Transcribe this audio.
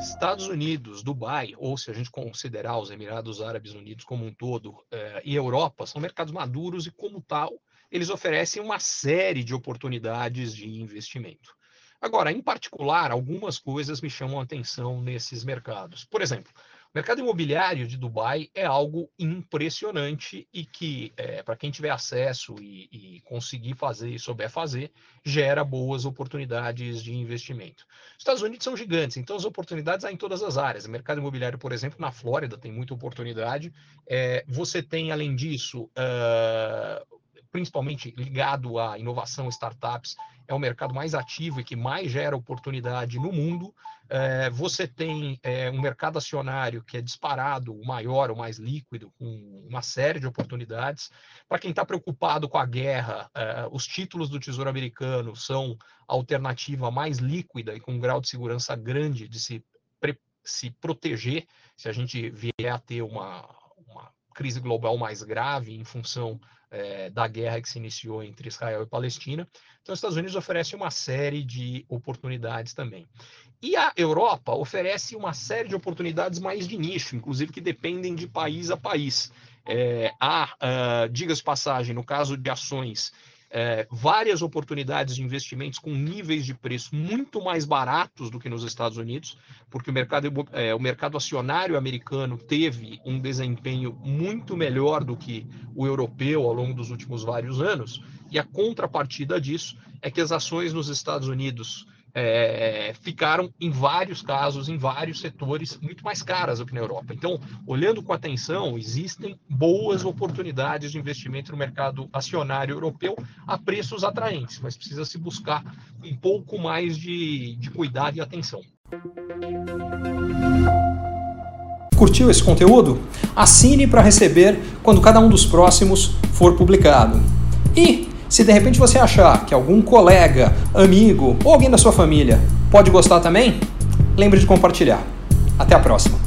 Estados Unidos, Dubai, ou se a gente considerar os Emirados Árabes Unidos como um todo, eh, e Europa, são mercados maduros e, como tal, eles oferecem uma série de oportunidades de investimento. Agora, em particular, algumas coisas me chamam a atenção nesses mercados. Por exemplo, o mercado imobiliário de Dubai é algo impressionante e que, é, para quem tiver acesso e, e, conseguir fazer e souber fazer, gera boas oportunidades de investimento. Os Estados Unidos são gigantes, então as oportunidades há em todas as áreas. Mercado imobiliário, por exemplo, na Flórida tem muita oportunidade. É, você tem, além disso, uh, principalmente ligado à inovação, startups, é o mercado mais ativo e que mais gera oportunidade no mundo. É, você tem é, um mercado acionário que é disparado, o maior, o mais líquido, com uma série de oportunidades. Para quem está preocupado com a guerra, é, os títulos do Tesouro Americano são a alternativa mais líquida e com um grau de segurança grande de se, se proteger se a gente vier a ter uma, uma crise global mais grave em função é, da guerra que se iniciou entre Israel e Palestina. Então, os Estados Unidos oferecem uma série de oportunidades também. E a Europa oferece uma série de oportunidades mais de nicho, inclusive que dependem de país a país. É, há, uh, diga-se passagem, no caso de ações é, várias oportunidades de investimentos com níveis de preço muito mais baratos do que nos Estados Unidos, porque o mercado, é, o mercado acionário americano teve um desempenho muito melhor do que o europeu ao longo dos últimos vários anos, e a contrapartida disso é que as ações nos Estados Unidos é, ficaram, em vários casos, em vários setores, muito mais caras do que na Europa. Então, olhando com atenção, existem boas oportunidades de investimento no mercado acionário europeu a preços atraentes, mas precisa se buscar um pouco mais de, de cuidado e atenção. Curtiu esse conteúdo? Assine para receber quando cada um dos próximos for publicado. E se de repente você achar que algum colega, amigo ou alguém da sua família pode gostar também, lembre de compartilhar. Até a próxima!